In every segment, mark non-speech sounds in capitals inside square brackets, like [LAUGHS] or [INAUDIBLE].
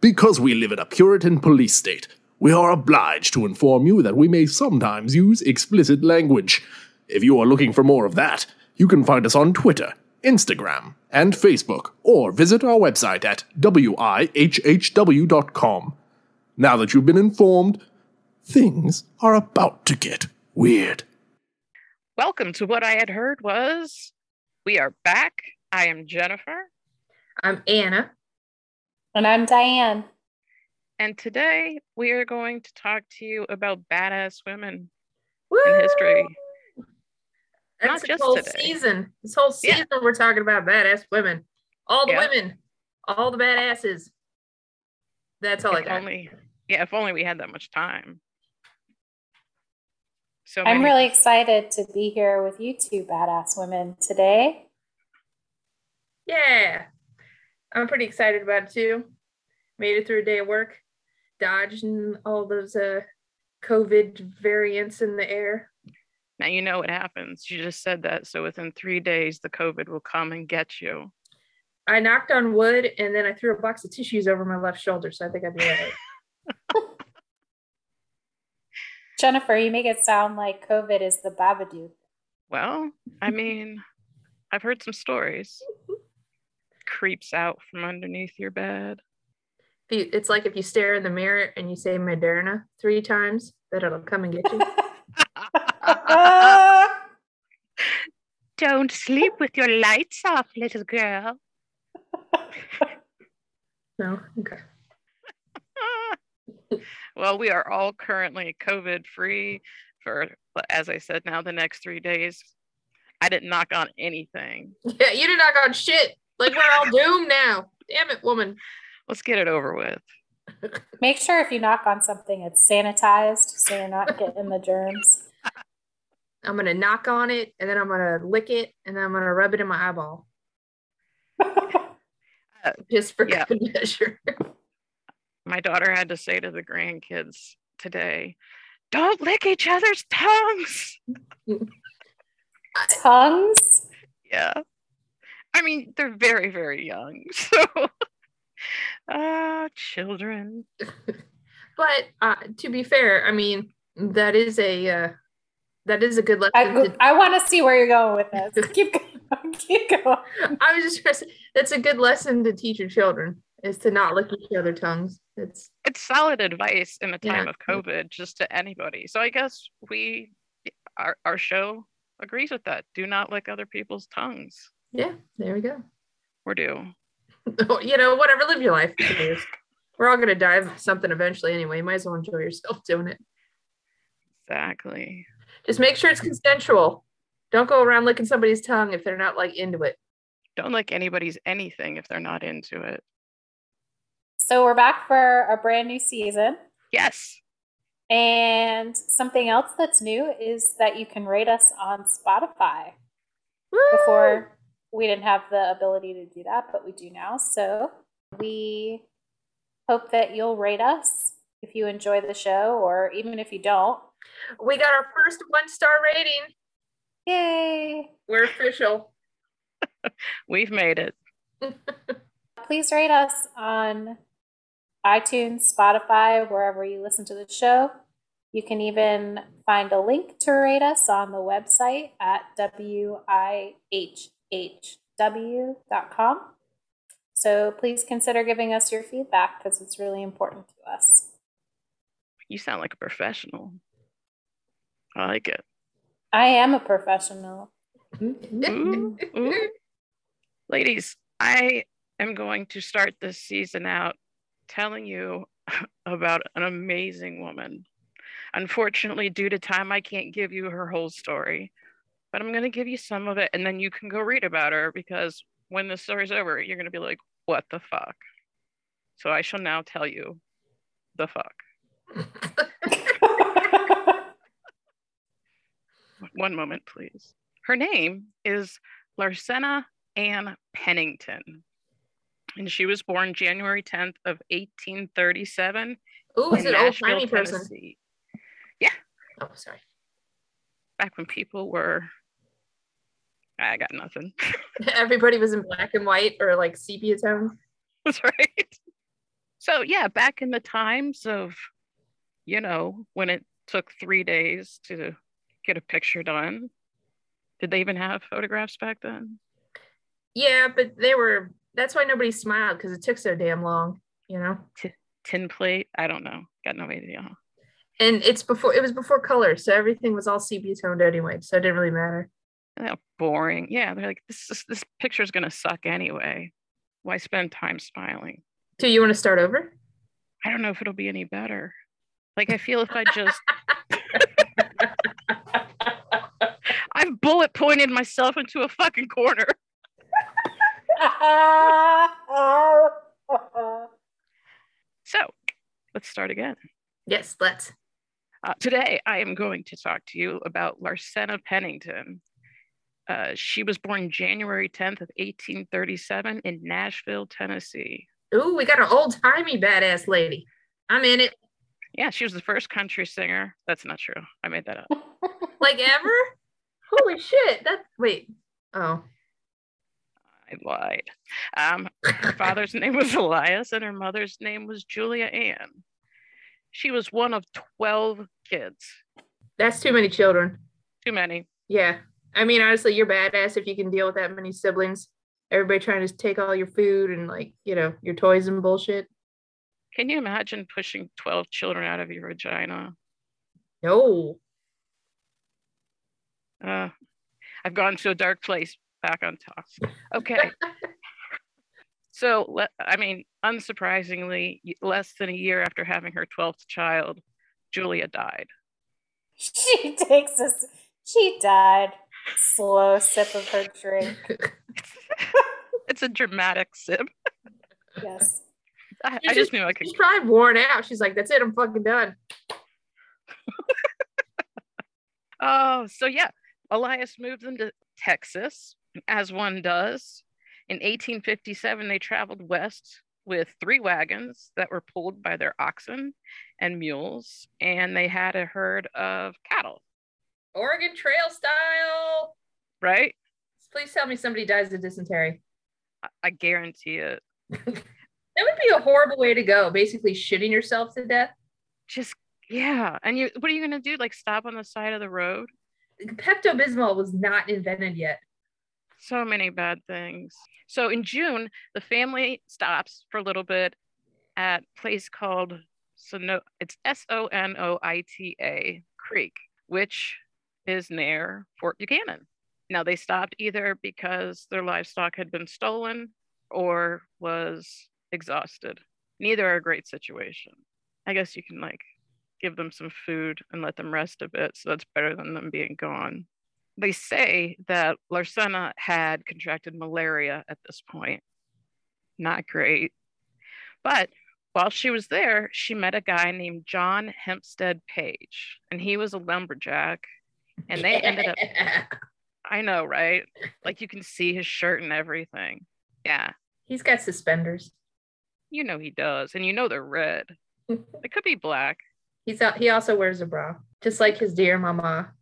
Because we live in a Puritan police state, we are obliged to inform you that we may sometimes use explicit language. If you are looking for more of that, you can find us on Twitter, Instagram, and Facebook, or visit our website at wihhw.com. Now that you've been informed, things are about to get weird. Welcome to what I had heard was we are back. I am Jennifer, I'm Anna. And I'm Diane. and today we are going to talk to you about badass women Woo! in history. That's Not just whole today. season. This whole Yeah. season, we're talking about badass women. All the Yeah. women, all the badasses. That's all I If got. only, yeah, if only we had that much time. So I'm really excited to be here with you two badass women today. Yeah, I'm pretty excited about it too. Made it through a day of work, dodging all those uh, COVID variants in the air. Now you know what happens. You just said that. So within three days, the COVID will come and get you. I knocked on wood and then I threw a box of tissues over my left shoulder, so I think I'd be all right. Jennifer, you make it sound like COVID is the Babadook. Well, I mean, I've heard some stories. Creeps out from underneath your bed. It's like if you stare in the mirror and you say Moderna three times, that it'll come and get you. [LAUGHS] Don't sleep with your lights off, little girl. [LAUGHS] no, okay. Well, we are all currently COVID free for, as I said, now the next three days. I didn't knock on anything. Yeah, you did not knock on shit. Like we're all doomed now. Damn it, woman. Let's get it over with. [LAUGHS] Make sure if you knock on something, it's sanitized so you're not getting the germs. I'm gonna knock on it and then I'm gonna lick it and then I'm gonna rub it in my eyeball [LAUGHS] uh, just for Yeah. good measure. My daughter had to say to the grandkids today, don't lick each other's tongues. [LAUGHS] Tongues? Yeah. I mean, they're very, very young. [LAUGHS] So, ah, children. [LAUGHS] but uh, to be fair, I mean that is a uh, that is a good lesson. I, to- I want to see where you're going with this. Keep going. Keep going. I was just gonna say that's a good lesson to teach your children is to not lick each other tongues. It's It's solid advice in the time Yeah. of COVID, just to anybody. So I guess we, our, our show agrees with that. Do not lick other people's tongues. yeah, there we go. [LAUGHS] We're due. you know, whatever, live your life. We're all gonna die of something eventually anyway. You might as well enjoy yourself doing it. Exactly. Just make sure it's consensual. Don't go around licking somebody's tongue if they're not like into it. Don't lick anybody's anything if they're not into it. So we're back for a brand new season. Yes. And something else that's new is that you can rate us on Spotify. Woo! Before we didn't have the ability to do that, but we do now. So we hope that you'll rate us if you enjoy the show, or even if you don't. we got our first one star rating. Yay! We're official. [LAUGHS] We've made it. Please rate us on iTunes, Spotify, wherever you listen to the show. You can even find a link to rate us on the website at wihhw.com. So please consider giving us your feedback because it's really important to us. You sound like a professional. I like it. I am a professional. Mm-hmm. Ooh, ooh. Ladies, I am going to start this season out telling you [LAUGHS] about an amazing woman. Unfortunately, due to time, I can't give you her whole story, but I'm going to give you some of it and then you can go read about her because when the story's over, you're going to be like, what the fuck? So I shall now tell you the fuck. [LAUGHS] One moment, please. Her name is Larcena Ann Pennington. And she was born January 10th of 1837 Oh, is it old timey person? Tennessee. Oh, sorry. Back when people were, I got nothing. [LAUGHS] [LAUGHS] Everybody was in black and white or like sepia tone. That's right. So yeah, back in the times of, you know, when it took three days to get a picture done. Did they even have photographs back then? Yeah, but they were. That's why nobody smiled because it took so damn long. You know. Tin plate? I don't know. Got no idea. And it's before it was before color, so everything was all sepia toned anyway, so it didn't really matter. Yeah, boring. Yeah, they're like this. Is, this picture's gonna suck anyway. Why spend time smiling? Do you want to start over? I don't know if it'll be any better. Like I feel if I just [LAUGHS] I've bullet pointed myself into a fucking corner. [LAUGHS] So let's start again. yes, let's. Uh, today, I am going to talk to you about Larcena Pennington. Uh, she was born January 10th of 1837 in Nashville, Tennessee. Ooh, we got an old timey badass lady. I'm in it. Yeah, she was the first country singer. That's not true. I made that up. [LAUGHS] Like ever? Holy shit! That wait. Oh, I lied. Um, her [LAUGHS] father's name was Elias, and her mother's name was Julia Ann. She was one of 12 kids. that's too many children. Too many. Yeah. I mean, honestly, you're badass if you can deal with that many siblings. Everybody trying to take all your food and like, you know, your toys and bullshit. Can you imagine pushing 12 children out of your vagina? No. Uh, I've gone to a dark place. Back on top. [LAUGHS] Okay. so, I mean, unsurprisingly, less than a year after having her 12th child, Julia died. she takes us. She died. Slow sip of her drink. [LAUGHS] it's a dramatic sip. Yes. I, She's I just knew I could. She's probably worn out. She's like, that's it. I'm fucking done. [LAUGHS] Oh, so yeah, Elias moved them to Texas, as one does. In 1857, they traveled west with three wagons that were pulled by their oxen and mules, and they had a herd of cattle, Oregon Trail style. right? Please tell me somebody dies of dysentery. I, I guarantee it. [LAUGHS] That would be a horrible way to go. Basically, shitting yourself to death. Just, yeah. And you, what are you going to do? Like, stop on the side of the road? Pepto Bismol was not invented yet. So many bad things. So in June, the family stops for a little bit at a place called Sono- it's S-O-N-O-I-T-A Creek, which is near Fort Buchanan. Now they stopped either because their livestock had been stolen or was exhausted. Neither are a great situation. I guess you can like give them some food and let them rest a bit, so that's better than them being gone they say that Larcena had contracted malaria at this point. Not great. But while she was there, she met a guy named John Hempstead Page, and he was a lumberjack. And they ended up, [LAUGHS] I know, right? Like you can see his shirt and everything. Yeah, He's got suspenders. you know he does. And you know they're red. [LAUGHS] it could be black. He's out, he also wears a bra, just like his dear mama.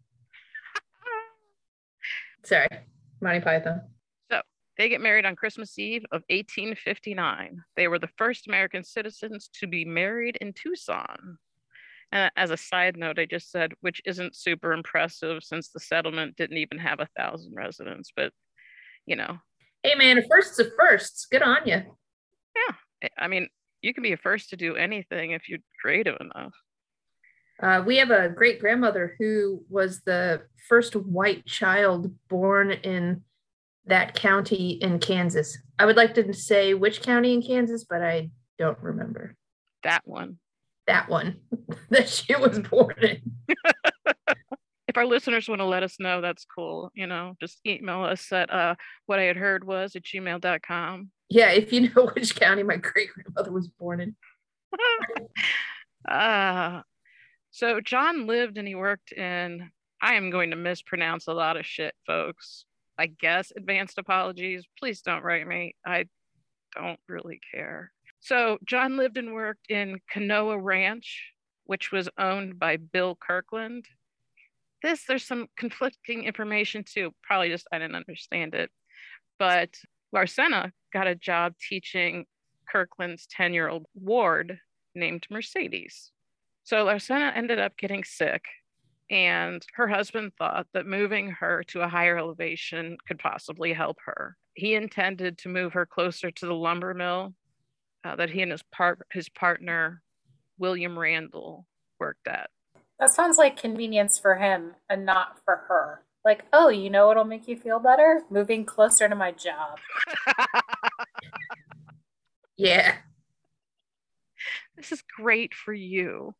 Sorry, Monty Python. So they get married on Christmas Eve of 1859. They were the first American citizens to be married in Tucson. And as a side note, I just said, which isn't super impressive since the settlement didn't even have a thousand residents, but you know, Hey man, a first's a first. Good on you. Yeah. I mean, you can be a first to do anything if you're creative enough. Uh, we have a great grandmother who was the first white child born in that county in Kansas. I would like to say which county in Kansas, but I don't remember That one. that one [LAUGHS] that she was born in. [LAUGHS] If our listeners want to let us know, that's cool. You know, just email us at uh, what I had heard was at gmail.com. Yeah, if you know [LAUGHS] which county my great grandmother was born in. Ah, so John lived and he worked in, I am going to mispronounce a lot of shit, folks. I guess advanced apologies. Please don't write me. I don't really care. So John lived and worked in Canoa Ranch, which was owned by Bill Kirkland. This, there's some conflicting information too. Probably just I didn't understand it. But Larcena got a job teaching Kirkland's 10 year old ward named Mercedes. So Larcena ended up getting sick, and her husband thought that moving her to a higher elevation could possibly help her. He intended to move her closer to the lumber mill uh, that he and his, part- his partner, William Randall, worked at. That sounds like convenience for him and not for her. Like, oh, you know what'll make you feel better? Moving closer to my job. [LAUGHS] Yeah. this is great for you.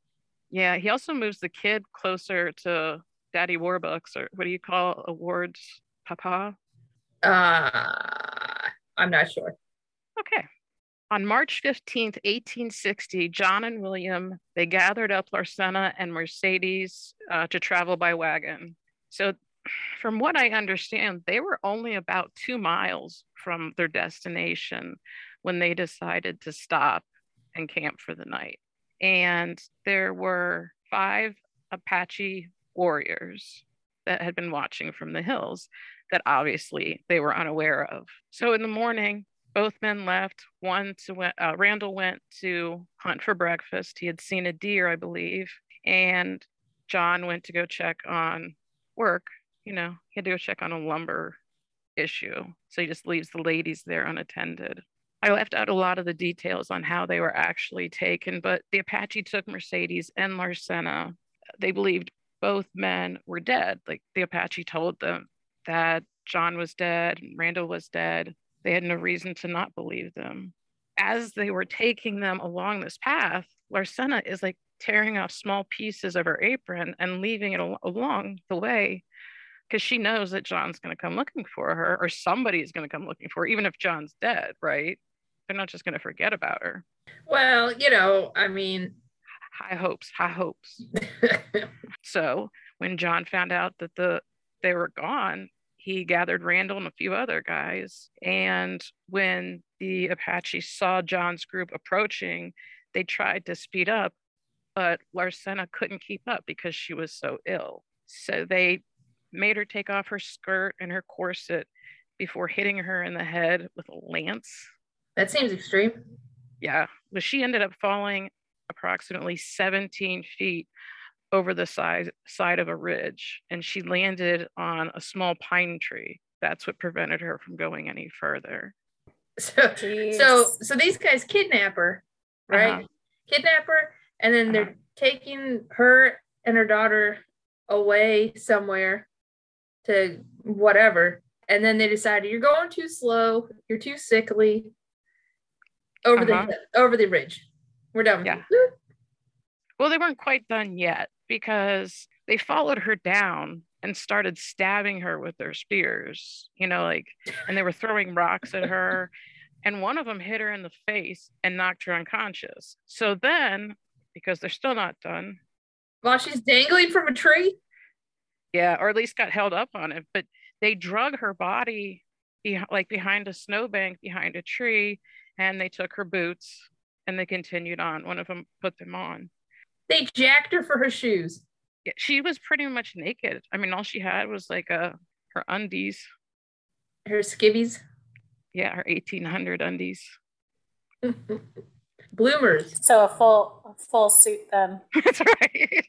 Yeah, he also moves the kid closer to Daddy Warbucks, or what do you call awards, Papa? Uh, I'm not sure. Okay. On March 15th, 1860, John and William, they gathered up Larcena and Mercedes uh, to travel by wagon. So from what I understand, they were only about two miles from their destination when they decided to stop and camp for the night. And there were five Apache warriors that had been watching from the hills that obviously they were unaware of. So in the morning, both men left. One to uh, Randall went to hunt for breakfast. He had seen a deer, I believe, and John went to go check on work. You know, he had to go check on a lumber issue. So he just leaves the ladies there unattended. I left out a lot of the details on how they were actually taken, but the Apache took Mercedes and Larcena. They believed both men were dead. Like the Apache told them that John was dead Randall was dead. They had no reason to not believe them. As they were taking them along this path, Larcena is like tearing off small pieces of her apron and leaving it al- along the way because she knows that John's going to come looking for her or somebody's going to come looking for her, even if John's dead, right? They're not just going to forget about her. Well, you know, I mean, High hopes, high hopes. [LAUGHS] So when John found out that the they were gone, he gathered Randall and a few other guys. And when the Apache saw John's group approaching, they tried to speed up, but Larcena couldn't keep up because she was so ill. So they made her take off her skirt and her corset before hitting her in the head with a lance. That seems extreme. Yeah, but she ended up falling approximately 17 feet over the side side of a ridge, and she landed on a small pine tree. That's what prevented her from going any further. [LAUGHS] So, Jeez. so, so these guys kidnap her, right? Uh-huh. Kidnap her, and then Uh-huh. they're taking her and her daughter away somewhere to whatever. And then they decided you're going too slow, you're too sickly. Over Uh-huh. the over the ridge. We're done. with Yeah. Well, they weren't quite done yet because they followed her down and started stabbing her with their spears, you know, like, and they were throwing rocks at her. And one of them hit her in the face and knocked her unconscious. So then, because they're still not done, While she's dangling from a tree. yeah, or at least got held up on it, but they drug her body like behind a snowbank, behind a tree, and they took her boots and they continued on. One of them put them on. They jacked her for her shoes. yeah, she was pretty much naked. I mean, all she had was like a her undies. Her skivvies. Yeah, her 1800 undies. [LAUGHS] Bloomers. So a full a full suit then. [LAUGHS] That's right.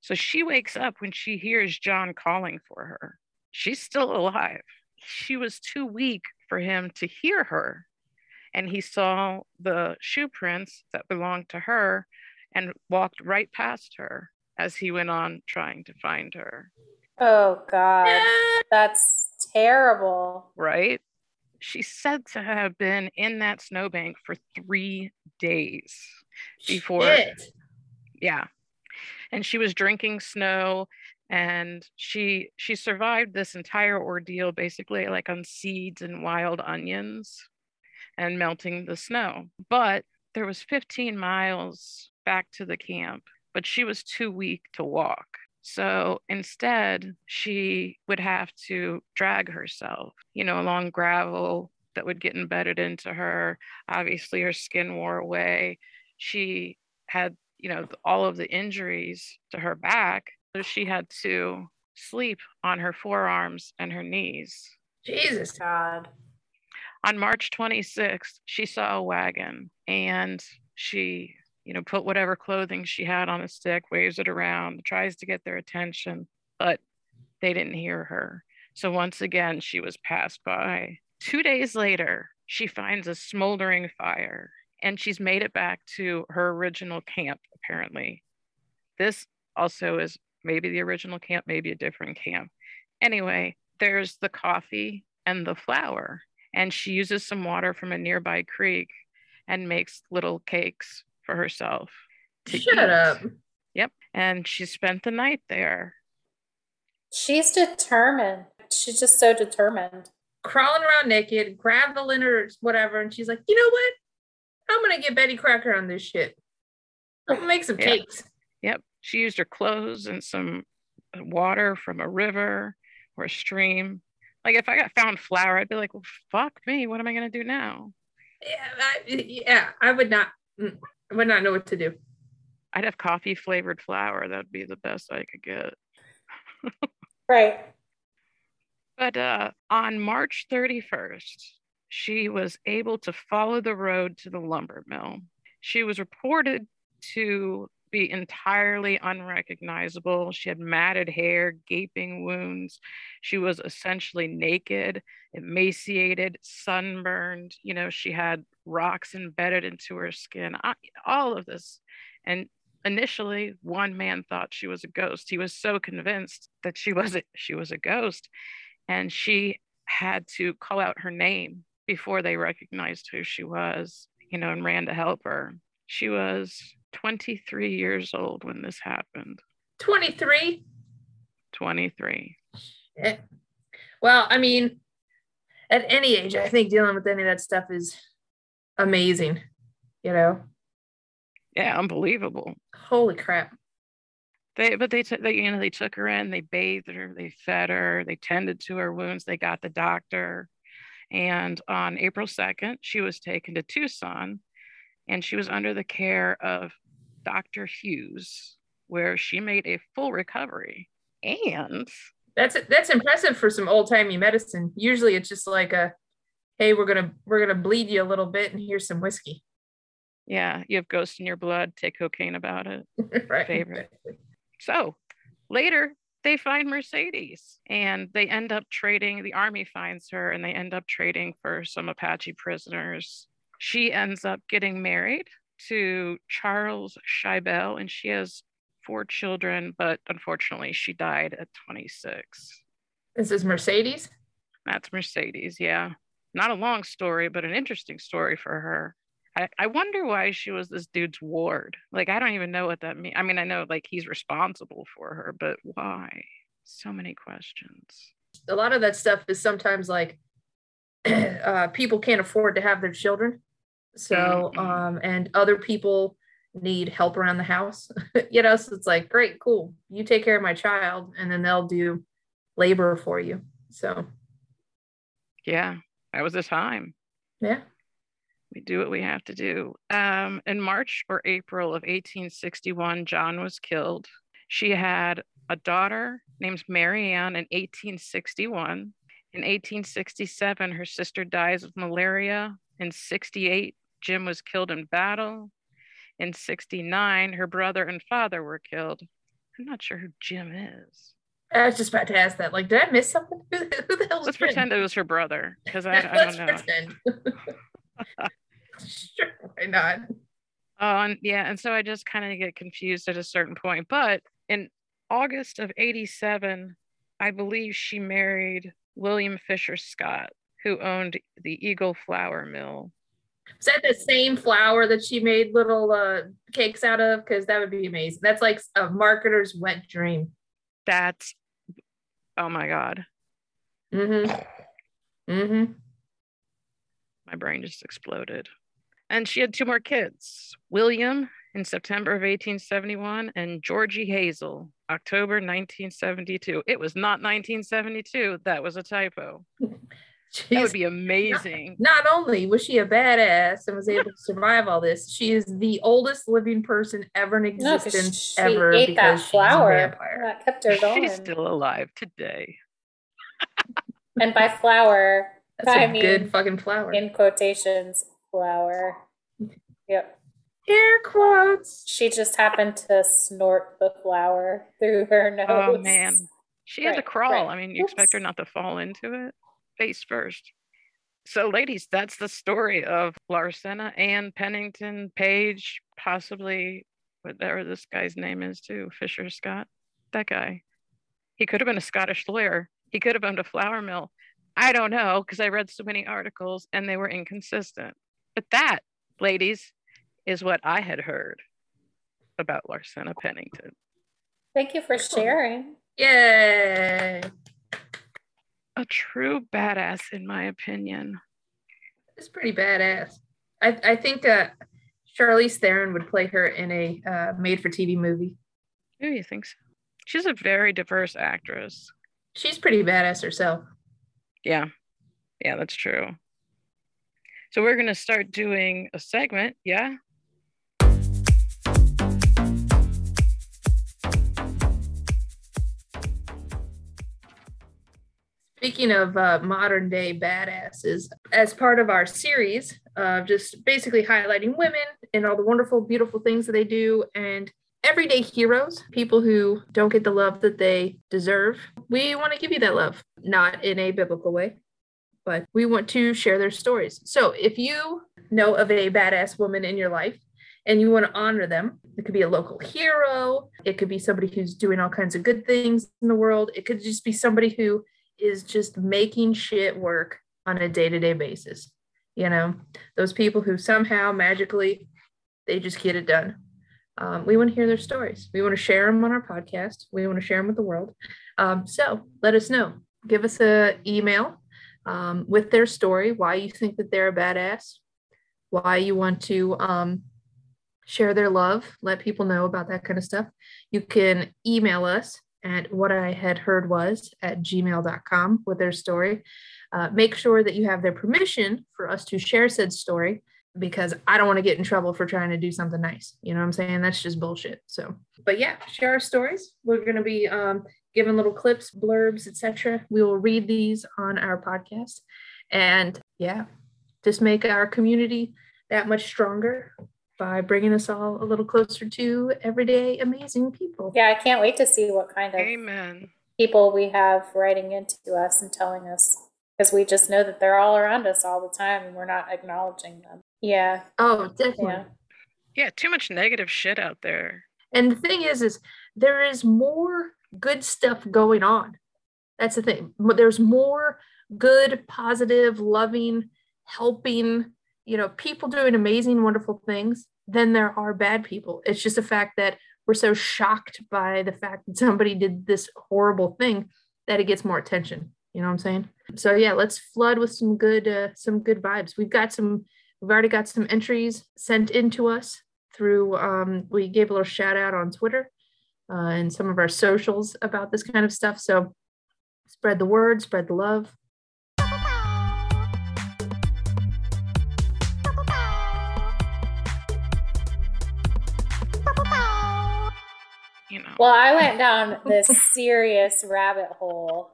so she wakes up when she hears John calling for her. She's still alive. She was too weak for him to hear her. And he saw the shoe prints that belonged to her and walked right past her as he went on trying to find her. Oh God. That's terrible. right? She's said to have been in that snowbank for three days. Before- shit. Yeah. And she was drinking snow and she she survived this entire ordeal basically like on seeds and wild onions and melting the snow. But there was 15 miles back to the camp, but she was too weak to walk. So instead, she would have to drag herself, you know, along gravel that would get embedded into her. Obviously, her skin wore away. She had, you know, all of the injuries to her back. So she had to sleep on her forearms and her knees. Jesus. God. On March 26th, she saw a wagon and she, you know, put whatever clothing she had on a stick, waves it around, tries to get their attention, but they didn't hear her. So once again, she was passed by. Two days later, she finds a smoldering fire and she's made it back to her original camp, apparently. This also is maybe the original camp, maybe a different camp. Anyway, there's the coffee and the flour, and she uses some water from a nearby creek and makes little cakes for herself. to Shut eat. up. Yep. And she spent the night there. She's determined. She's just so determined. Crawling around naked, graveling or whatever. And she's like, you know what? I'm going to get Betty Crocker on this shit. I'm going to make some Yeah. cakes. Yep. She used her clothes and some water from a river or a stream. Like if I got found flour, I'd be like, well, fuck me. What am I going to do now? Yeah, I, yeah, I would not. mm, I would not know what to do. I'd have coffee flavored flour. That'd be the best I could get. [LAUGHS] Right. But uh, on March 31st, she was able to follow the road to the lumber mill. She was reported to be entirely unrecognizable. She had matted hair, gaping wounds. She was essentially naked, emaciated, sunburned. You know, she had rocks embedded into her skin, I- all of this. And initially, one man thought she was a ghost. He was so convinced that she [LAUGHS] was a, she was a ghost and she had to call out her name before they recognized who she was, you know, and ran to help her. She was 23 years old when this happened. 23. 23. Eh. Well, I mean, at any age, I think dealing with any of that stuff is amazing. You know, Yeah, unbelievable. holy crap. They, but they, took, they, you know, they took her in, they bathed her, they fed her, they tended to her wounds, they got the doctor. And on April 2nd, she was taken to Tucson and she was under the care of Dr. Hughes, where she made a full recovery. And That's that's impressive for some old timey medicine. Usually, it's just like a, hey, we're gonna we're gonna bleed you a little bit, and here's some whiskey. yeah, you have ghosts in your blood, take cocaine about it. [LAUGHS] right. Favorite. So later, they find Mercedes and they end up trading. The army finds her and they end up trading for some Apache prisoners. She ends up getting married to Charles Scheibel and she has four children, but unfortunately, she died at 26. This is Mercedes. That's Mercedes. Yeah. Not a long story, but an interesting story for her. I, I wonder why she was this dude's ward. Like, I don't even know what that means. I mean, I know like he's responsible for her, but why? So many questions. A lot of that stuff is sometimes like [CLEARS THROAT] uh, people can't afford to have their children, so Mhm. um, and other people need help around the house. [LAUGHS] you know, so it's like, great, cool. You take care of my child, and then they'll do labor for you. So Yeah, that was the time. yeah. We do what we have to do. Um, in March or April of 1861, John was killed. She had a daughter named Mary Ann in 1861. In 1867, her sister dies of malaria. In 68, Jim was killed in battle. In 69, her brother and father were killed. I'm not sure who Jim is. I was just about to ask that. Like, did I miss something? [LAUGHS] Who, who the hell Let's Jim? pretend it was her brother because I, I [LAUGHS] don't know. pretend. [LAUGHS] sure, why not? Oh, and yeah, and so I just kind of get confused at a certain point. But in August of 87, I believe she married William Fisher Scott, who owned the Eagle Flour Mill. Is that the same flour that she made little uh, cakes out of? Because that would be amazing. That's like a marketer's wet dream. That's, oh my God, Mm-hmm. Mm-hmm. my brain just exploded. And she had two more kids William in September of 1871 and Georgie Hazel, October 1972. It was not 1972, that was a typo. [LAUGHS] that would be amazing. Not, not, only was she a badass and was able to survive all this, she is the oldest living person ever in existence no, ever ate because that flower that kept her going. She's still alive today. and by flower, [LAUGHS] that's I a mean, good fucking flower. In quotations, flower. Yep. Air quotes. She just happened to snort the flower through her oh, nose. Oh man. She right, had to crawl. Right. I mean, you Oops. expect her not to fall into it face first. So, ladies, that's the story of Larcena, Ann Pennington, Page, possibly whatever this guy's name is, too, Fisher Scott. That guy. He could have been a Scottish lawyer. He could have owned a flour mill. I don't know because I read so many articles and they were inconsistent. But that, ladies, is what I had heard about Larcena Pennington. Thank you for sharing. Yay! A true badass, in my opinion. It's pretty badass. I, I think uh, Charlize Theron would play her in a uh, made-for-TV movie. Oh, you think so? She's a very diverse actress. She's pretty badass herself. Yeah, yeah, that's true. So we're going to start doing a segment, yeah? Speaking of uh, modern day badasses, as part of our series of just basically highlighting women and all the wonderful, beautiful things that they do and everyday heroes, people who don't get the love that they deserve, we want to give you that love, not in a biblical way, but we want to share their stories. So if you know of a badass woman in your life, and you want to honor them. It could be a local hero. It could be somebody who's doing all kinds of good things in the world. It could just be somebody who is just making shit work on a day-to-day basis. You know those people who somehow magically they just get it done. Um, we want to hear their stories. We want to share them on our podcast. We want to share them with the world. Um, so let us know. Give us a email um, with their story why you think that they're a badass why you want to um, share their love let people know about that kind of stuff. You can email us at what I had heard was at gmail.com with their story. Uh, make sure that you have their permission for us to share said story because I don't want to get in trouble for trying to do something nice. You know what I'm saying? That's just bullshit. So, but yeah, share our stories. We're going to be um, giving little clips, blurbs, etc. We will read these on our podcast. And yeah, just make our community that much stronger by bringing us all a little closer to everyday amazing people. Yeah, I can't wait to see what kind of Amen. people we have writing into us and telling us because we just know that they're all around us all the time and we're not acknowledging them. Yeah. Oh, definitely. Yeah. yeah, too much negative shit out there. And the thing is is there is more good stuff going on. That's the thing. There's more good, positive, loving, helping you know, people doing amazing, wonderful things, then there are bad people. It's just a fact that we're so shocked by the fact that somebody did this horrible thing that it gets more attention. You know what I'm saying? So yeah, let's flood with some good, uh, some good vibes. We've got some, we've already got some entries sent in to us through. Um, we gave a little shout out on Twitter uh, and some of our socials about this kind of stuff. So spread the word, spread the love. Well, I went down this serious rabbit hole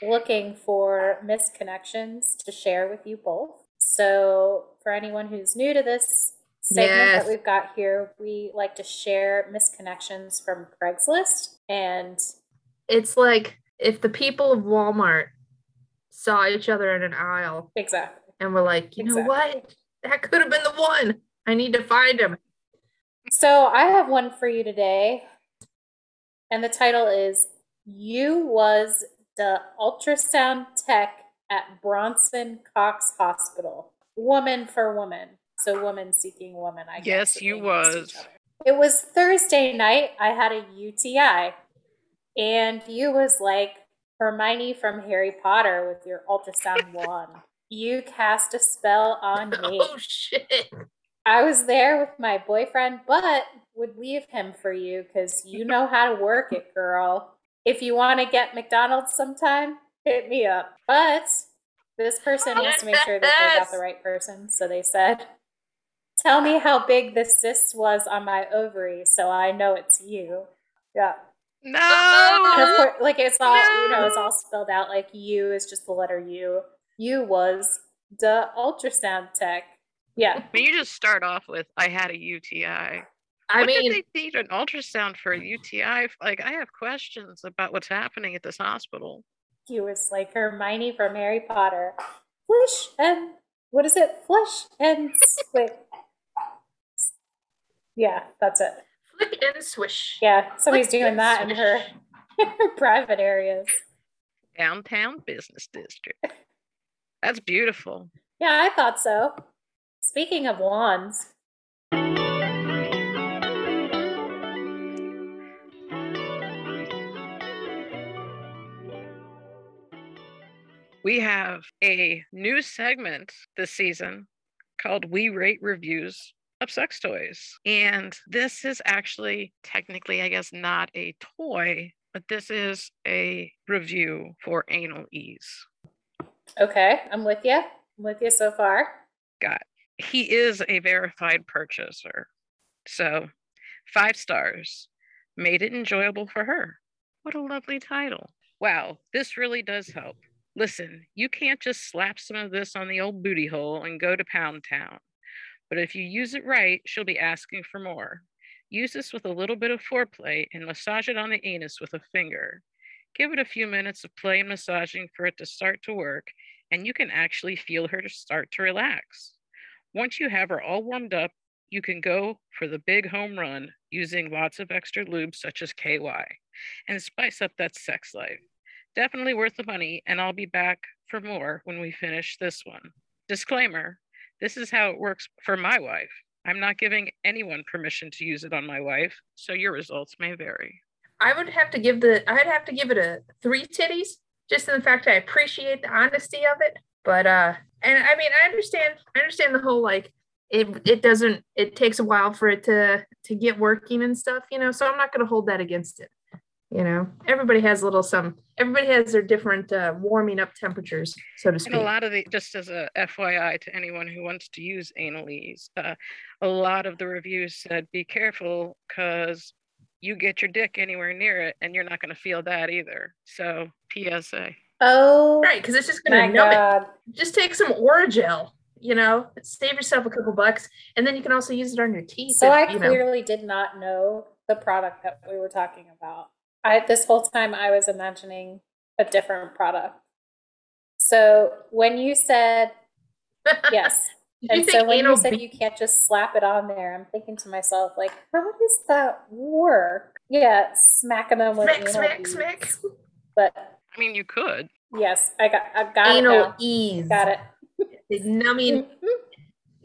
looking for misconnections to share with you both. So, for anyone who's new to this segment yes. that we've got here, we like to share misconnections from Craigslist. And it's like if the people of Walmart saw each other in an aisle. Exactly. And we're like, you exactly. know what? That could have been the one. I need to find him. So I have one for you today and the title is You Was the Ultrasound Tech at Bronson Cox Hospital. Woman for woman. So woman seeking woman, I guess. Yes, you was. It was Thursday night. I had a UTI. And you was like Hermione from Harry Potter with your ultrasound [LAUGHS] wand. You cast a spell on [LAUGHS] oh, me. Oh shit. I was there with my boyfriend, but would leave him for you because you [LAUGHS] know how to work it, girl. If you want to get McDonald's sometime, hit me up. But This person needs to make sure that they got the right person. So they said, Tell me how big the cyst was on my ovary so I know it's you. Yeah. No. Course, like it's all you know, it's all spelled out like U is just the letter U. U was the ultrasound tech. Yeah. But you just start off with I had a UTI. I what mean, did they need an ultrasound for a UTI? Like, I have questions about what's happening at this hospital. He was like Hermione from Harry Potter. Flush and what is it? Flush and wait. Yeah, that's it. flick and swish. Yeah, somebody's Flick doing and that in her, [LAUGHS] her private areas. Downtown business district. That's beautiful. Yeah, I thought so. Speaking of wands, We have a new segment this season called We Rate Reviews of Sex Toys. And this is actually technically, I guess, not a toy, but this is a review for anal ease. okay, I'm with you. I'm with you so far. got he is a verified purchaser. So five stars made it enjoyable for her. What a lovely title. Wow this really does help. Listen you can't just slap some of this on the old booty hole and go to pound town. But if you use it right she'll be asking for more. Use this with a little bit of foreplay and massage it on the anus with a finger. Give it a few minutes of play and massaging for it to start to work and you can actually feel her to start to relax. Once you have her all warmed up, you can go for the big home run using lots of extra lube such as KY and spice up that sex life. Definitely worth the money, and I'll be back for more when we finish this one. Disclaimer this is how it works for my wife. I'm not giving anyone permission to use it on my wife, so your results may vary. I would have to give the I'd have to give it a three titties, just in the fact I appreciate the honesty of it. But uh and I mean I understand I understand the whole like it it doesn't it takes a while for it to to get working and stuff, you know, so I'm not gonna hold that against it. You know, everybody has a little some everybody has their different uh warming up temperatures, so to speak. And a lot of the, just as a FYI to anyone who wants to use anal ease, uh, a lot of the reviews said, be careful because you get your dick anywhere near it and you're not going to feel that either. So, PSA. Oh Right, because it's just gonna numb it. Just take some Orajel, you know, save yourself a couple bucks, and then you can also use it on your teeth. So if, I you know. clearly did not know the product that we were talking about. I this whole time I was imagining a different product. So when you said [LAUGHS] yes, and so when you said be- you can't just slap it on there, I'm thinking to myself like, how does that work? Yeah, smacking them with smack, smack, beads. smack. But I mean, you could. yes, I got I got it. Anal now. ease. Got it. [LAUGHS] It's numbing.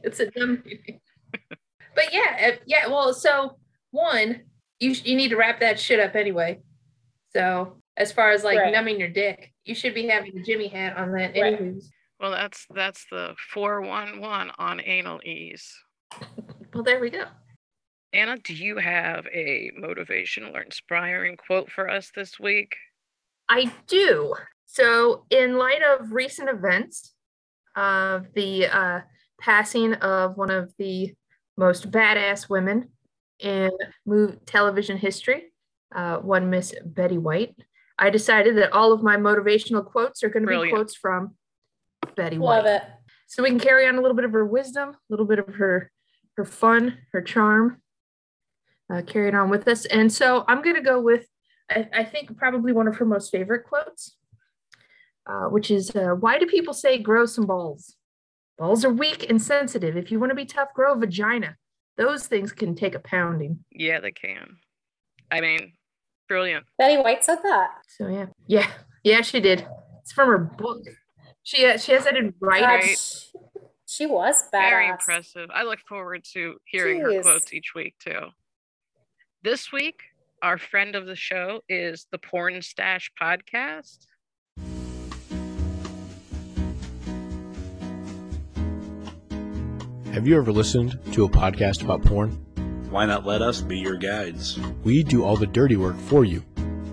It's a numb. but yeah, uh, yeah. Well, so one, you you need to wrap that shit up anyway. So as far as like Right. numbing your dick, you should be having a Jimmy hat on that. Right. Anywho's. Well, that's that's the 411 on anal ease. Well, there we go. Anna, do you have a motivational or inspiring quote for us this week? I do. So, in light of recent events of the uh, passing of one of the most badass women in move television history, uh, one Miss Betty White, I decided that all of my motivational quotes are going to be quotes from Betty Love White. it. So we can carry on a little bit of her wisdom, a little bit of her her fun, her charm, uh, carry it on with us. And so I'm going to go with, I, I think, probably one of her most favorite quotes, uh, which is, uh, "Why do people say grow some balls? Balls are weak and sensitive. If you want to be tough, grow a vagina. Those things can take a pounding." Yeah, they can. I mean, brilliant. Betty White said that. So yeah, yeah, yeah, she did. It's from her book. She uh, she has that in writing. Right. she, she was badass. Very impressive. I look forward to hearing her quotes each week too. This week, our friend of the show is the Pornstache Podcast. Have you ever listened to a podcast about porn? Why not let us be your guides? We do all the dirty work for you.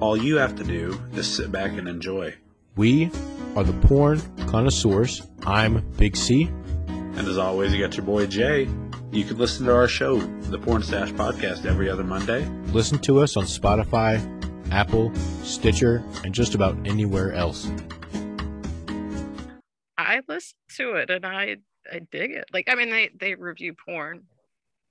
All you have to do is sit back and enjoy. We are the porn connoisseurs. I'm Big C. And as always, you got your boy Jay. You can listen to our show, the Pornstache Podcast, every other Monday. Listen to us on Spotify, Apple, Stitcher, and just about anywhere else. I listen to it and I I dig it. Like I mean they they review porn.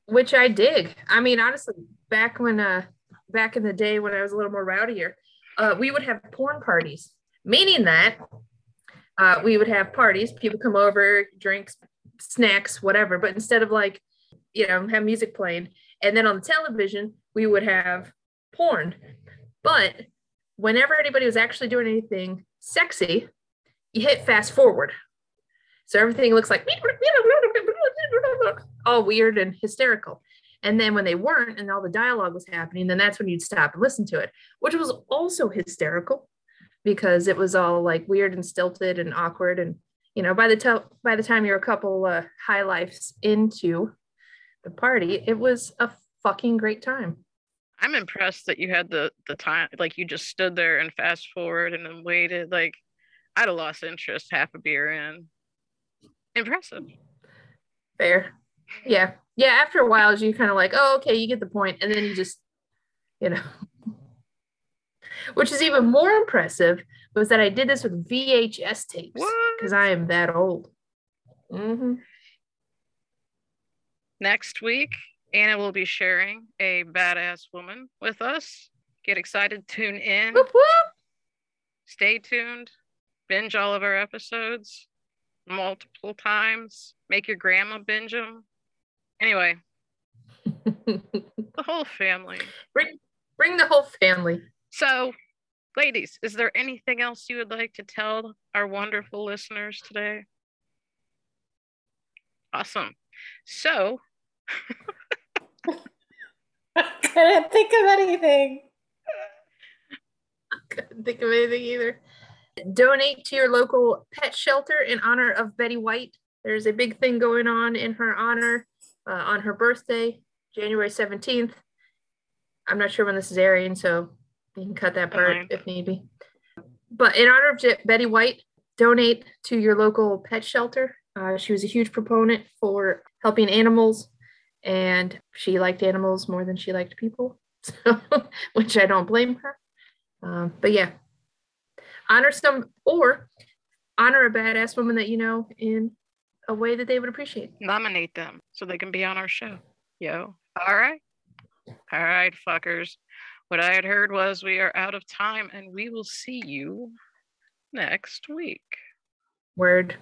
which I dig. I mean, honestly, back when uh back in the day when I was a little more rowdier, uh, we would have porn parties, meaning that uh, we would have parties, people come over, drinks, snacks, whatever. But instead of like, you know, have music playing, and then on the television we would have porn. But whenever anybody was actually doing anything sexy, you hit fast forward. So everything looks like [LAUGHS] all weird and hysterical. And then when they weren't and all the dialogue was happening, then that's when you'd stop and listen to it, which was also hysterical because it was all like weird and stilted and awkward. And you know, by the time by the time you're a couple uh, high lifes into the party, it was a fucking great time. I'm impressed that you had the the time like you just stood there and fast forward and then waited. Like I'd have lost interest half a beer in. Impressive. Fair. Yeah. Yeah. After a while, you kind of like, oh, okay, you get the point. And then you just, you know, [LAUGHS] which is even more impressive was that I did this with VHS tapes because I am that old. hmm Next week, Anna will be sharing a badass woman with us. Get excited, tune in, Whoop, whoop. stay tuned, binge all of our episodes multiple times. Make your grandma binge them. Anyway, [LAUGHS] the whole family. bring, bring the whole family. So, ladies, is there anything else you would like to tell our wonderful listeners today? Awesome. So, [LAUGHS] I couldn't think of anything. Couldn't think of anything either. Donate to your local pet shelter in honor of Betty White. There's a big thing going on in her honor uh, on her birthday, January 17th. I'm not sure when this is airing, so you can cut that part Fine. if need be. But in honor of Je- Betty White, donate to your local pet shelter. Uh, she was a huge proponent for helping animals, and she liked animals more than she liked people, [LAUGHS] so, which I don't blame her. Um, but yeah, honor some or honor a badass woman that you know in a way that they would appreciate. nominate them so they can be on our show. Yo. All right. All right, fuckers. What I had heard was we are out of time and we will see you next week. Word.